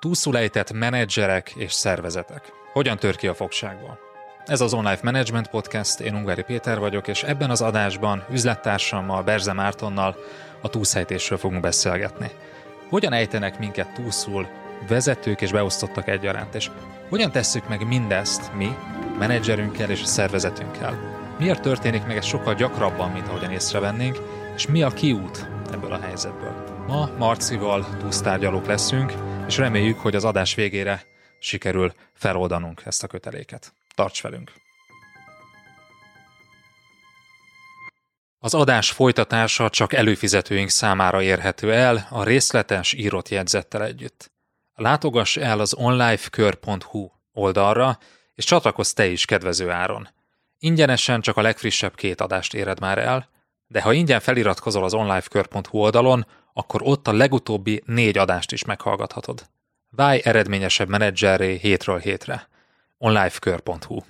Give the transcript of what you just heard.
Túlszulejtett menedzserek és szervezetek. Hogyan tör ki a fogságból? Ez az Online Management Podcast, én Ungvári Péter vagyok, és ebben az adásban üzlettársammal, Berze Mártonnal a túlszejtésről fogunk beszélgetni. Hogyan ejtenek minket túlszul vezetők és beosztottak egyaránt, és hogyan tesszük meg mindezt mi, menedzserünkkel és a szervezetünkkel? Miért történik meg ez sokkal gyakrabban, mint ahogyan észrevennénk, és mi a kiút ebből a helyzetből? Ma Marcival túlsztárgyalók leszünk, és reméljük, hogy az adás végére sikerül feloldanunk ezt a köteléket. Tarts velünk! Az adás folytatása csak előfizetőink számára érhető el a részletes írott jegyzettel együtt. Látogass el az onlifekör.hu oldalra, és csatlakozz te is kedvező áron. Ingyenesen csak a legfrissebb két adást éred már el, de ha ingyen feliratkozol az onlifekör.hu oldalon, akkor ott a legutóbbi négy adást is meghallgathatod. Válj eredményesebb menedzserré hétről hétre. onlifekör.hu